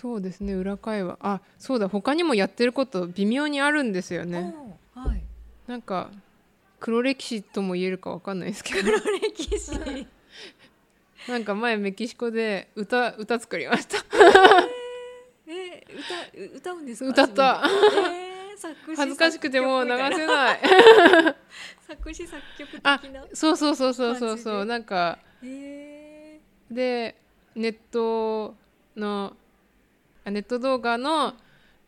そうですね裏会話。あそうだ他にもやってること微妙にあるんですよね。はい。なんか黒歴史とも言えるかわかんないですけど。黒歴史。なんか前メキシコで歌歌作りました。え歌う歌うんですか？歌った。えー恥ずかしくてもう流せない。作詞作曲あ的な。そうそうそうそうそうそう。なんかえでネットのあネット動画の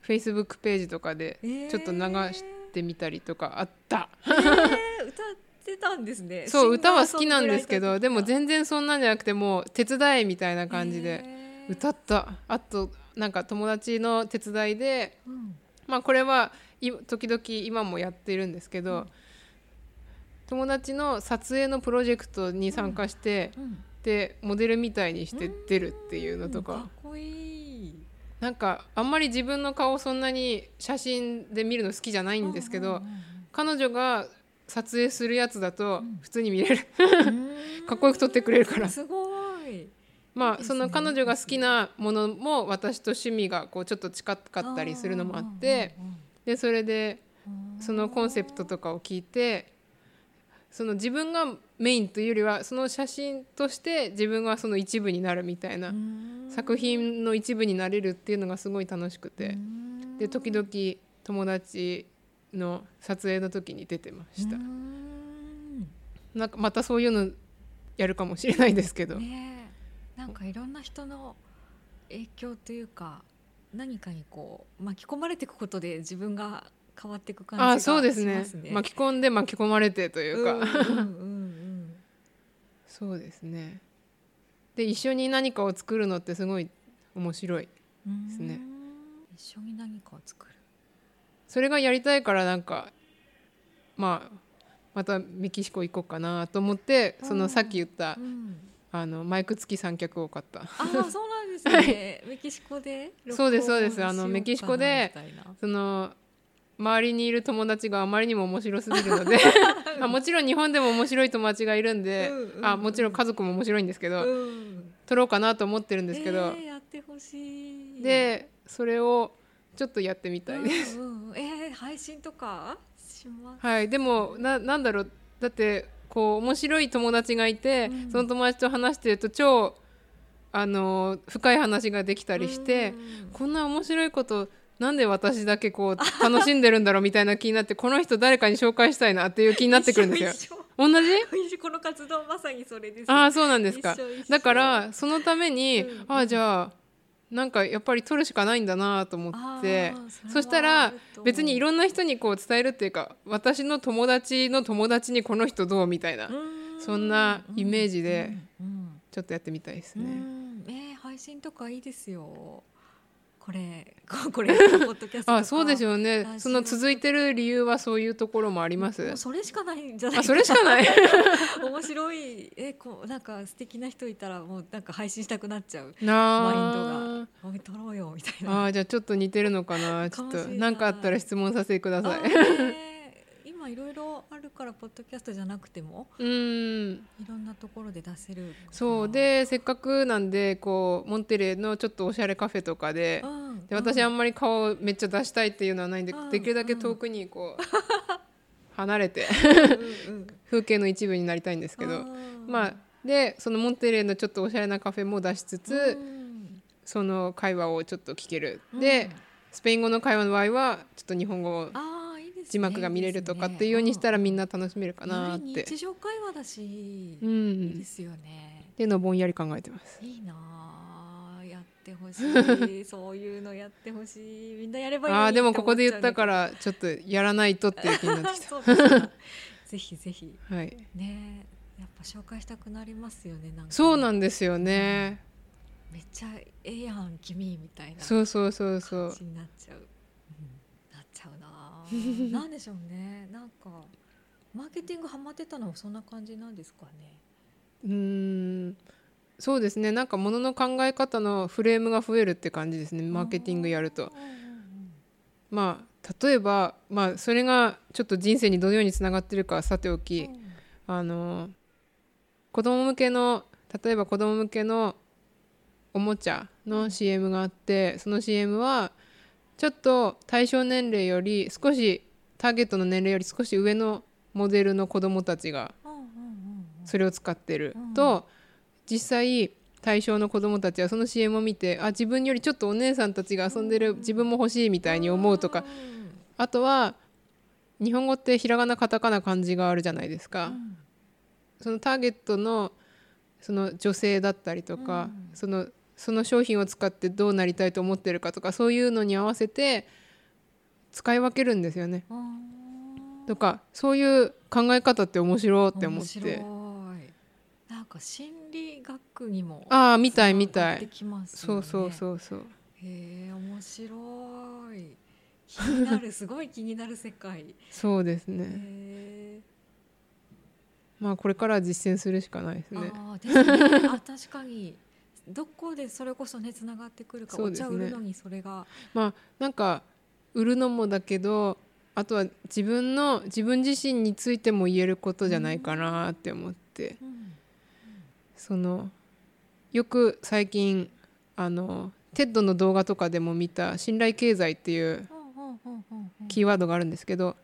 フェイスブックページとかでえー。ちょっと流してみたりとかあった、ー、えー、歌ってたんですね。そう歌は好きなんですけどでも全然そんなんじゃなくてもう手伝いみたいな感じでえー。歌った。あとなんか友達の手伝いでうん。まあこれはい時々今もやってるんですけど、友達の撮影のプロジェクトに参加して、うん。でモデルみたいにして出るっていうのとか、かっこいいなんかあんまり自分の顔そんなに写真で見るの好きじゃないんですけど、彼女が撮影するやつだと普通に見れる、かっこよく撮ってくれるから。すごい。まあその彼女が好きなものも私と趣味がこうちょっと近かったりするのもあってでそれでそのコンセプトとかを聞いてその自分がメインというよりはその写真として自分はその一部になるみたいな作品の一部になれるっていうのがすごい楽しくてで時々友達の撮影の時に出てました。なんかまたそういうのやるかもしれないですけど、ねえ。なんかいろんな人の影響というか何かにこう巻き込まれていくことで自分が変わっていく感じがああそうですね。巻き込んで巻き込まれてというか、うんうんうん そうですね。で一緒に何かを作るのってすごい面白いうんですね。うん。一緒に何かを作る。それがやりたいからなんかまあまたメキシコ行こうかなと思ってそのさっき言ったうんあのマイク付き三脚を買った。ああそうなんですね。メキシコでそうですそうです。あのメキシコでその周りにいる友達があまりにも面白すぎるので あもちろん日本でも面白い友達がいるんで、うんうんうん。あもちろん家族も面白いんですけど、うん。撮ろうかなと思ってるんですけど、えーやってほしい。でそれをちょっとやってみたいです、うんうんえー配信とか？します。はいでもななんだろう。だってこう面白い友達がいて、うん。その友達と話してると超あの深い話ができたりして、うん。こんな面白いことなんで私だけこう楽しんでるんだろうみたいな気になってこの人誰かに紹介したいなっていう気になってくるんですよ。同じ？この活動まさにそれです。ああそうなんですか。だからそのために、うん。ああじゃあなんかやっぱり撮るしかないんだなと思ってそしたら別にいろんな人にこう伝えるっていうか私の友達の友達にこの人どうみたいなうん。そんなイメージでうん。ちょっとやってみたいですね。ん。えー配信とかいいですよ。これこ これポッドキャストとか。あそうですよね。その続いてる理由はそういうところもあります。それしかないんじゃない？あそれしかない。面白い。えこうなんか素敵な人いたらもうなんか配信したくなっちゃう。なマインあドが「おい撮ろうよ」みたいな。あーじゃあちょっと似てるのかな。ちょっと何かあったら質問させてください。あいろいろあるからポッドキャストじゃなくてもうん。いろんなところで出せるそう。でせっかくなんでこうモンテレーのちょっとおしゃれカフェとかでうん。で私あんまり顔めっちゃ出したいっていうのはないんでうん。できるだけ遠くにこう離れて風景の一部になりたいんですけど。まあでそのモンテレーのちょっとおしゃれなカフェも出しつつうん。その会話をちょっと聞ける。でスペイン語の会話の場合はちょっと日本語あー。いいですね字幕が見れるとかっていうようにしたらみんな楽しめるかなって。日常会話だし、ういいん。ですよね。っていうのをぼんやり考えてます。いいなあやってほしい。そういうのやってほしい。みんなやればいいあーでもここで言ったかららちょっとやらないとっていう気になってき そうですかぜひぜひ。た。はい。ねやっぱ紹介したくなりますよねなんかね。そうなんですよね。めっちゃええやん君みたいなそうそうそうそう。感。じになっちゃう、なっちゃうななんでしょうねなんかマーケティングハマってたのもそんな感じなんですかねうーん。そうですね。なんか物の考え方のフレームが増えるって感じですね。マーケティングやると。まあ例えばまあそれがちょっと人生にどのようにつながってるかはさておき、あの子供向けの例えば子供向けのおもちゃの CM があってその CM はちょっと対象年齢より少しターゲットの年齢より少し上のモデルの子どもたちがそれを使ってるうん。と実際対象の子どもたちはその CM を見てあ自分よりちょっとお姉さんたちが遊んでる自分も欲しいみたいに思うとかあとは日本語ってひらがなカタカナ漢字があるじゃないですか。うん。そのターゲットのその女性だったりとか、そのその商品を使ってどうなりたいと思ってるかとかそういうのに合わせて使い分けるんですよね。うんとかそういう考え方って面白いって思って。なんか心理学にもああみたいみたい。つながってきまね。そうそうそうそう。へえ面白い。気になるすごい気になる世界。そうですへねえまあこれから実践するしかないですね。ああ確かにどこでそれこそねつながってくるか、ね茶売るのにそれが。まあなんか売るのもだけどあとは自分の自分自身についても言えることじゃないかなって思って。うんそのよく最近あの TED の動画とかでも見た信頼経済っていううんうんうんうんう。んキーワードがあるんですけど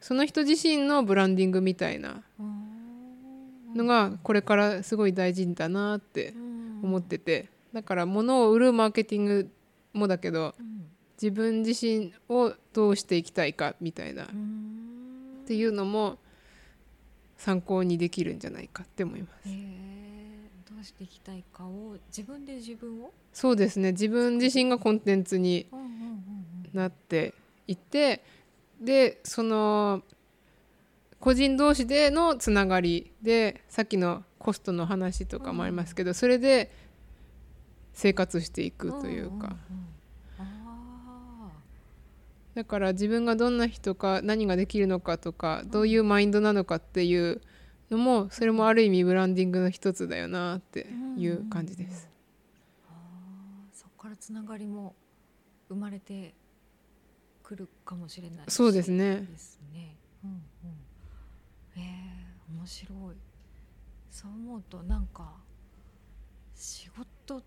その人自身のブランディングみたいなうんのがこれからすごい大事だなってうん思ってて。だから物を売るマーケティングもだけどうん自分自身をどうしていきたいかみたいな。っうん。ていうのも参考にできるんじゃないかって思います。へえどうしていきたいかを自分で自分を？そうですね。自分自身がコンテンツになっていってでその個人同士でのつながりでさっきのコストの話とかもありますけど、それで生活していくというか、だから自分がどんな人か何ができるのかとかどういうマインドなのかっていうのもそれもある意味ブランディングの一つだよなっていう感じです。ーあー。そこからつながりも生まれてくるかもしれないし。そうですね。ですね。うんうん。えー、面白いそう思うとなんか仕事っ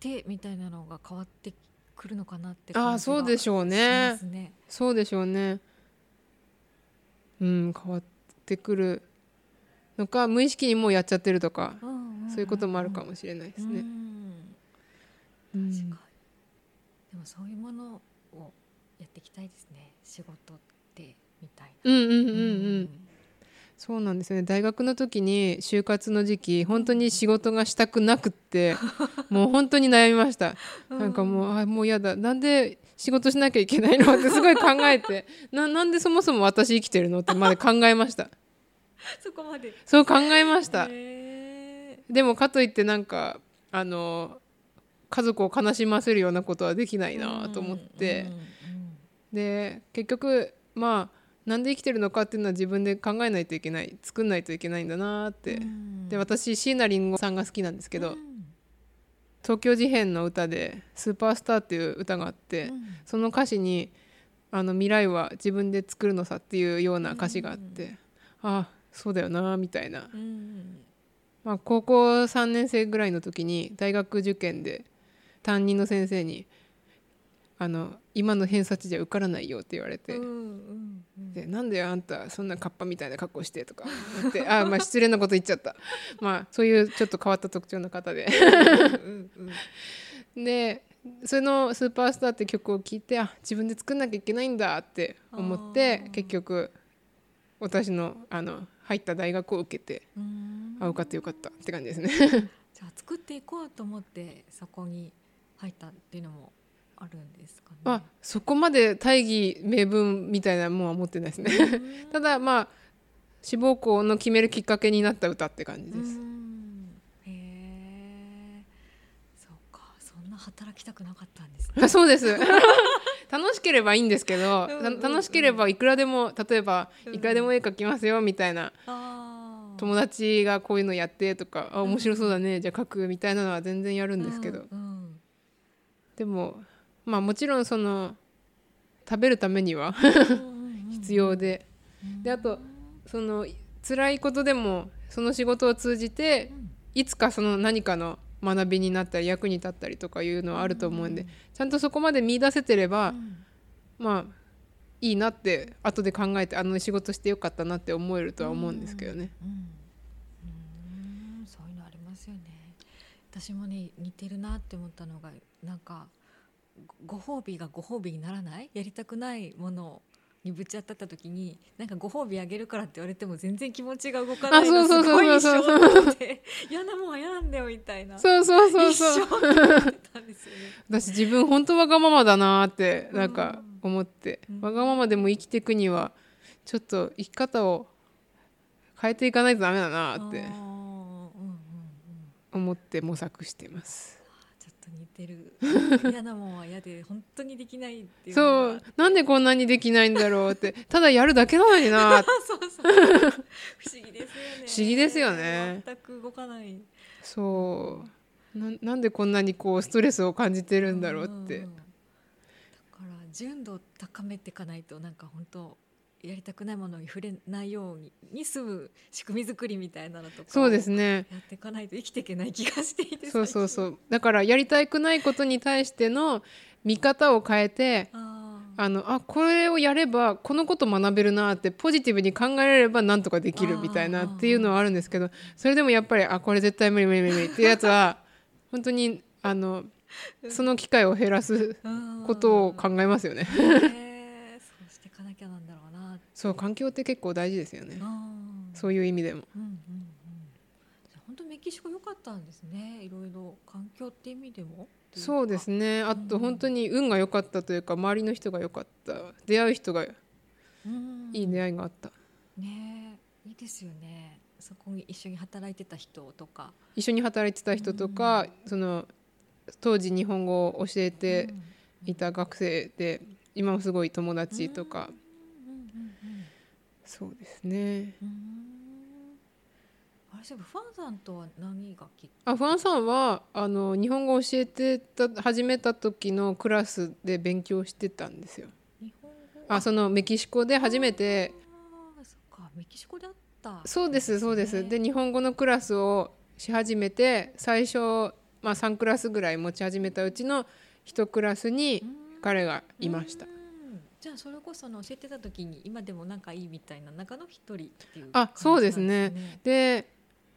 てみたいなのが変わってくるのかなってああ感じがそうでしょうしねますね。そうでしょうね。うん変わってくるのか無意識にもうやっちゃってるとかうんうんうんそういうこともあるかもしれないですね。うん。うん。確かに。でもそういうものをやっていきたいですね。仕事ってみたいうんうんうんうな、んそうなんですよね。大学の時に就活の時期本当に仕事がしたくなくってもう本当に悩みました。なんかもうあもうやだ。なんで仕事しなきゃいけないのってすごい考えて ななんでそもそも私生きてるのってまで考えました。そこまで。そう考えました。へでもかといってなんかあの家族を悲しませるようなことはできないーなと思って、で結局まあなんで生きてるのかっていうのは自分で考えないといけない作んないといけないんだなって、うん。で私椎名林檎さんが好きなんですけど、うん。東京事変の歌で「スーパースター」っていう歌があって、うん。その歌詞にあの「未来は自分で作るのさ」っていうような歌詞があって、ああそうだよなみたいな、うん。まあ、高校3年生ぐらいの時に大学受験で担任の先生に「あの今の偏差値じゃ受からないよ」って言われて。うんうんうん。でなんであんたそんなカッパみたいな格好してとか言って。あまあ失礼なこと言っちゃった。まあそういうちょっと変わった特徴の方で。うんうんでその「スーパースター」って曲を聴いてあ自分で作んなきゃいけないんだって思って結局私のあの入った大学を受けてうん。あ受かってよかったって感じですね。じゃあ作っていこうと思ってそこに入ったっていうのもあるんですかね。まあそこまで大義名分みたいなもんは持ってないですね。うん。ただまあ志望校の決めるきっかけになった歌って感じです。うん。へえそうか。そんな働きたくなかったんですね。あ そうです。楽しければいいんですけど、うんうんうんた楽しければいくらでも例えば、うん。いくらでも絵描きますよみたいな友達がこういうのやってとかあ面白そうだね、じゃあ描くみたいなのは全然やるんですけど、うん。でもまあもちろんその食べるためにはうん。必要で、うん。であとその辛いことでもその仕事を通じてうん。いつかその何かの学びになったり役に立ったりとかいうのはあると思うんで、ちゃんとそこまで見出せてれば、まあいいなって後で考えてあの仕事してよかったなって思えるとは思うんですけどね。そういうのありますよね。私もね似てるなって思ったのがなんかごご褒美がご褒美にならない？やりたくないものにぶち当たった時になんかご褒美あげるからって言われても全然気持ちが動かないの。あそうすそうそうそう。ごい一緒と思って嫌なもんは嫌なんだよみたいな。そうそうそうそう。私自分本当わがままだなーってなんか思って、うん。わがままでも生きていくにはちょっと生き方を変えていかないとダメだなーって思って模索してます。ちょっと似てる。嫌なもんは嫌で本当にできないっていうそう。なんでこんなにできないんだろうって。ただやるだけなのにな。ーってそうそう。不思議ですよね。不思議ですよね。全く動かない。そう。ななんでこんなにこうストレスを感じてるんだろうって、んんだから純度を高めていかないとなんか本当やりたくないものに触れないようにに済む仕組み作りみたいなのとかそうですね。ねやっていかないと生きていけない気がしていてそうそうう。そうだからやりたくないことに対しての見方を変えてあのあこれをやればこのこと学べるなってポジティブに考えられればなんとかできるみたいなっていうのはあるんですけどそれでもやっぱりあこれ絶対無理無理無理無理っていうやつは 本当にあのその機会を減らすことを考えますよね。そう環境って結構大事ですよね。そういう意味でも。うんうんうん。本当メキシコ良かったんですね。いろいろ環境って意味でもそうですね。ね。あと本当に運が良かったというか周りの人が良かった。出会う人がいい出会いがあった。ねえ。いいですよね。そこに一緒に働いてた人とか。一緒に働いてた人とか、その当時日本語を教えていた学生で今もすごい友達とか、そうですね。あれそういえばファンさんとは何がきっあファンさんはあの日本語を教えてた始めた時のクラスで勉強してたんですよ。日本語？あそのメキシコで初めて。あーそっか。メキシコであった。そうですそうですね。で日本語のクラスをし始めて最初、まあ、3クラスぐらい持ち始めたうちの1クラスに彼がいました。うんじゃあそれこそあの教えてた時に今でも仲いいみたいな中の一人っていうあそうですね。で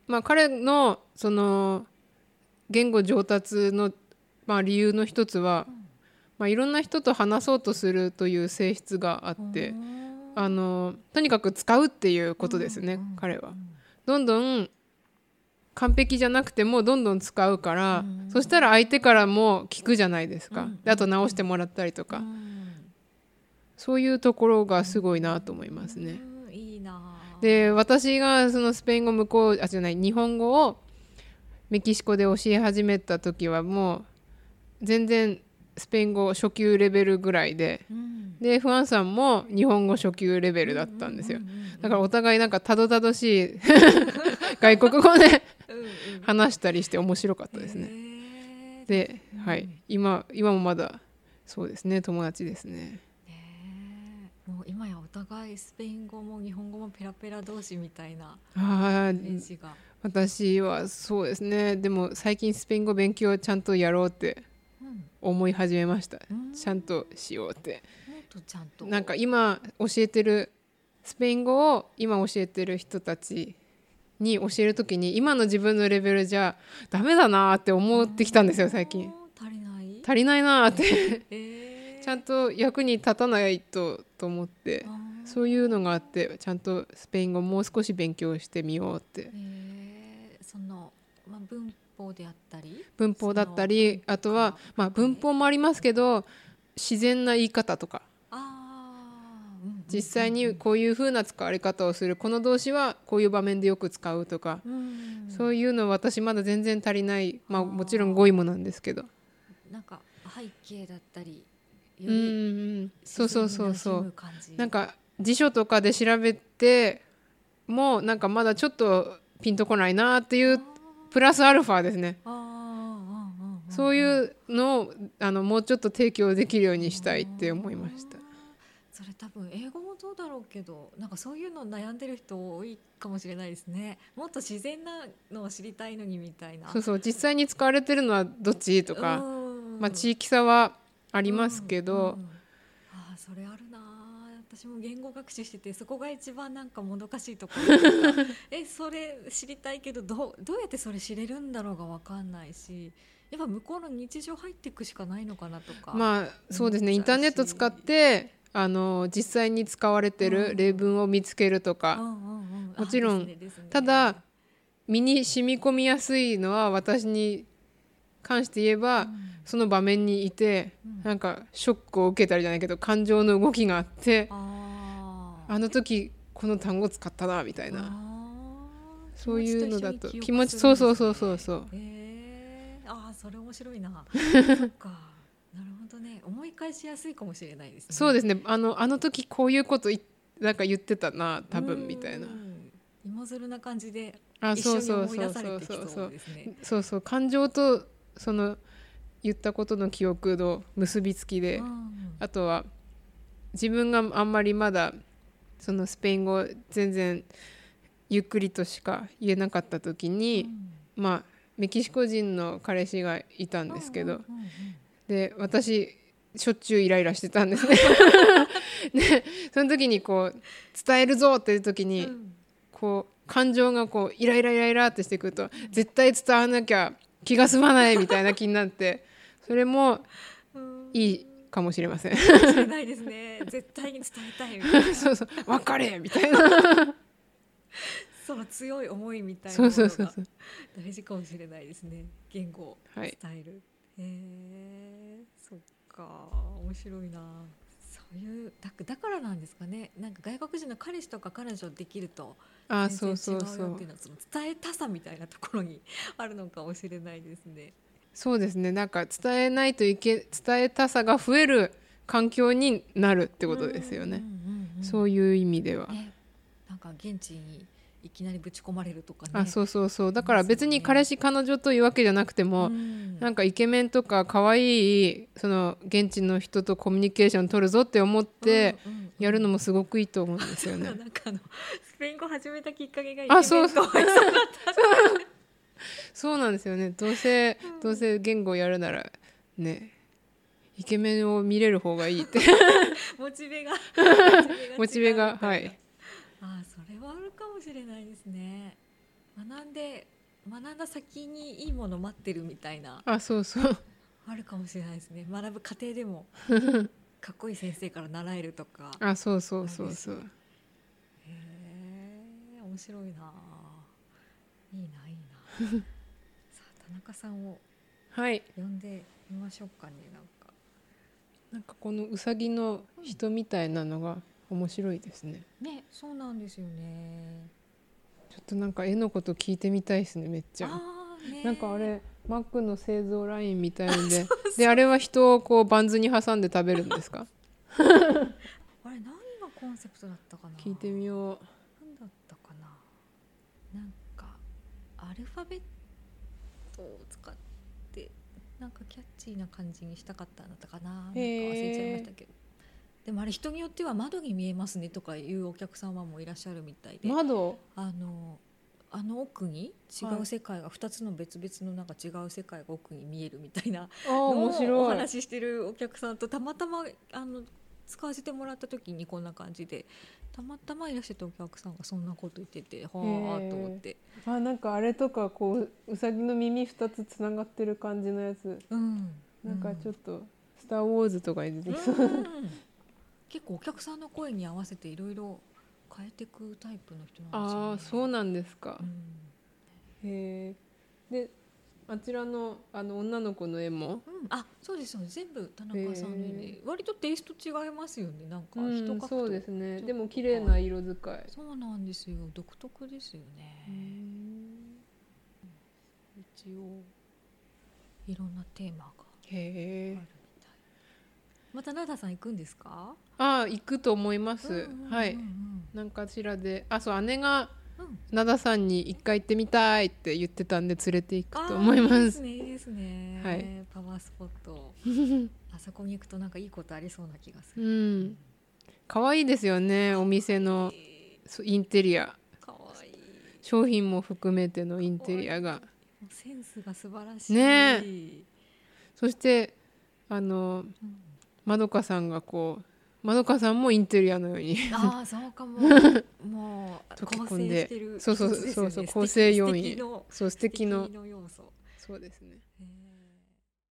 まあ、彼のその言語上達の、まあ、理由の一つは、まあ、いろんな人と話そうとするという性質があってうんあのとにかく使うっていうことですね、うん。彼は。どんどん完璧じゃなくてもどんどん使うから、うん。そしたら相手からも聞くじゃないですか、うん。であと直してもらったりとか、うんそういうところがすごいなと思いますね。うんいいな。あで私がそのスペイン語向こうあじゃない日本語をメキシコで教え始めた時はもう全然スペイン語初級レベルぐらいでうん。でフアンさんも日本語初級レベルだったんですよ。だからお互いなんかたどたどしい 外国語で話したりして面白かったですね。へー。で、はい、今今もまだそうですね友達ですねもう今やお互いスペイン語も日本語もペラペラ同士みたいなあイメーージが、私はそうですね。でも最近スペイン語勉強ちゃんとやろうってうん、思い始めました。うん。ちゃんとしようって。もっとちゃんと。なんか今教えてるスペイン語を今教えてる人たちに教える時に今の自分のレベルじゃダメだなって思ってきたんですよ最近。あー足りない？足りないなって。えーちゃんと役に立たないとと思ってそういうのがあってちゃんとスペイン語もう少し勉強してみようって。えー。その、まあ、文法であったり文法だったりあとは、まあ、文法もありますけど自然な言い方とか。実際にこういう風な使われ方をする。この動詞はこういう場面でよく使うとか、うんそういうの私まだ全然足りない、まあ、もちろん語彙もなんですけど。なんか背景だったりようんうりん。そうそうそうそう。なんかか辞書とかで調べてもなんかまだちょっとピンとこないなっていうプラスアルファですね。そういうのをあのもうちょっと提供できるようにしたいって思いました。それ多分英語もどうだろうけどなんかそういうの悩んでる人多いかもしれないですね。もっと自然なのを知りたいのにみたいな。そうそう実際に使われてるのはどっちとか、うん。まあ、地域差はありますけど、うんうんああそれあるな私も言語学習しててそこが一番なんかもどかしいところ。えそれ知りたいけどどうどうやってそれ知れるんだろうが分かんないし。やっぱ向こうの日常入っていくしかないのかなとか、まあそうですね。インターネット使ってあの実際に使われてうんる例文を見つけるとか、うんうんうん。もちろん。ねね。ただ身に染み込みやすいのは私に関して言えば、うんその場面にいて、うん。なんかショックを受けたりじゃないけど感情の動きがあってあの時この単語使ったなみたいな。そういうのだと気持ちそうそうそうそうそう。へえああそれ面白いな。そっか。なるほどね。思い返しやすいかもしれないですね。そうですね。あのあの時こういうこといなんか言ってたな多分みたいな。うん。芋づるな感じであ一緒にそうそう思い出されそうそうてきそそうそううですねそうそう。感情とその言ったことの記憶の結びつきで、うん。あとは自分があんまりまだそのスペイン語全然ゆっくりとしか言えなかった時に、まあメキシコ人の彼氏がいたんですけど、で私しょっちゅうイライラしてたんですね。でその時にこう伝えるぞっていう時に、うん。こう感情がこうイライライライラってしてくると絶対伝わらなきゃ気が済まないみたいな気になってそれもうん。いいかもしれません。しれないですね。絶対に伝えたいみたいな。そうそう。別れみたいな。その強い思いみたいなのが。大事かもしれないですね。言語をはい。伝える、へえそっか。面白いな。そういうだだからなんですかね。なんか外国人の彼氏とか彼女できるとあ全然違そうそうそううよっていうのはその伝えたさみたいなところにあるのかもしれないですね。そうですね。なんか伝えないといけ伝えたさが増える環境になるってことですよね、そういう意味では、ね。なんか現地にいきなりぶち込まれるとかね。あそうそうそう。だから別に彼氏彼女というわけじゃなくても、うん。なんかイケメンとか可愛いその現地の人とコミュニケーション取るぞって思ってやるのもすごくいいと思うんですよね。なんかあのスペイン語始めたきっかけがイケメンとお会いしたかった そうなんですよね。どうせどうせ言語やるならねイケメンを見れる方がいいって。モチベが モチベがはい。いああそれはあるかもしれないですね。学んで学んだ先にいいもの待ってるみたいな。あそうそう。あるかもしれないですね。学ぶ過程でもかっこいい先生から習えるとか。あそうそうそうそう。へえ面白いないいないいなさあ田中さんをはい。呼んでみましょうかねなんか。なんかこのうさぎの人みたいなのが面白いですね。ねそうなんですよね。ちょっとなんか絵のこと聞いてみたいですねめっちゃ。なんかあれマックの製造ラインみたいんで。であれは人をこうバンズに挟んで食べるんですか？あれ何がコンセプトだったかな？聞いてみよう。何だったかな？なんかアルファベットを使ってなんかキャッチーな感じにしたかったんだったかな。なんか忘れちゃいましたけど。でもあれ人によっては窓に見えますねとかいうお客様もいらっしゃるみたいで、窓？あのあの奥に違う世界が2つの別々のなんか違う世界が奥に見えるみたいなのをお面白い。話ししてるお客さんとたまたまあの使わせてもらった時にこんな感じでたまたまいらっしゃったお客さんがそんなこと言っててはあと思って、あなんかあれとかこううさぎの耳2つつながってる感じのやつ。うん、なんかちょっっと「スター・ウォーズ」とかに出てきそう、結構お客さんの声に合わせていろいろ変えていくタイプの人なんですよね。ああそうなんですか。う、ん。へえであちらのあの女の子の絵も。うん、あそうですよね全部田中さんの絵で。割とテイスト違いますよねなんか。うん人描くと、そうですね。でも綺麗な色使い。そうなんですよ。独特ですよね、一応いろんなテーマがへえあるみたい。またナダさん行くんですか？ああ行くと思います、うんうんうんうん。はい。なんかしらで。あそう姉がうん。灘さんに一回行ってみたいって言ってたんで連れて行くと思います。いいですね、はい。パワースポット。あそこに行くとなんかいいことありそうな気がすうる、ん。可愛いですよねお店のインテリア。かわい。い商品も含めてのインテリアが。センスが素晴らしい。ねそしてあのうん。まどかさんがこうまどかさんもインテリアのように。ああそうかも。も う溶け構込んで。そうそうそうそう構成要因そう素敵の。そうですね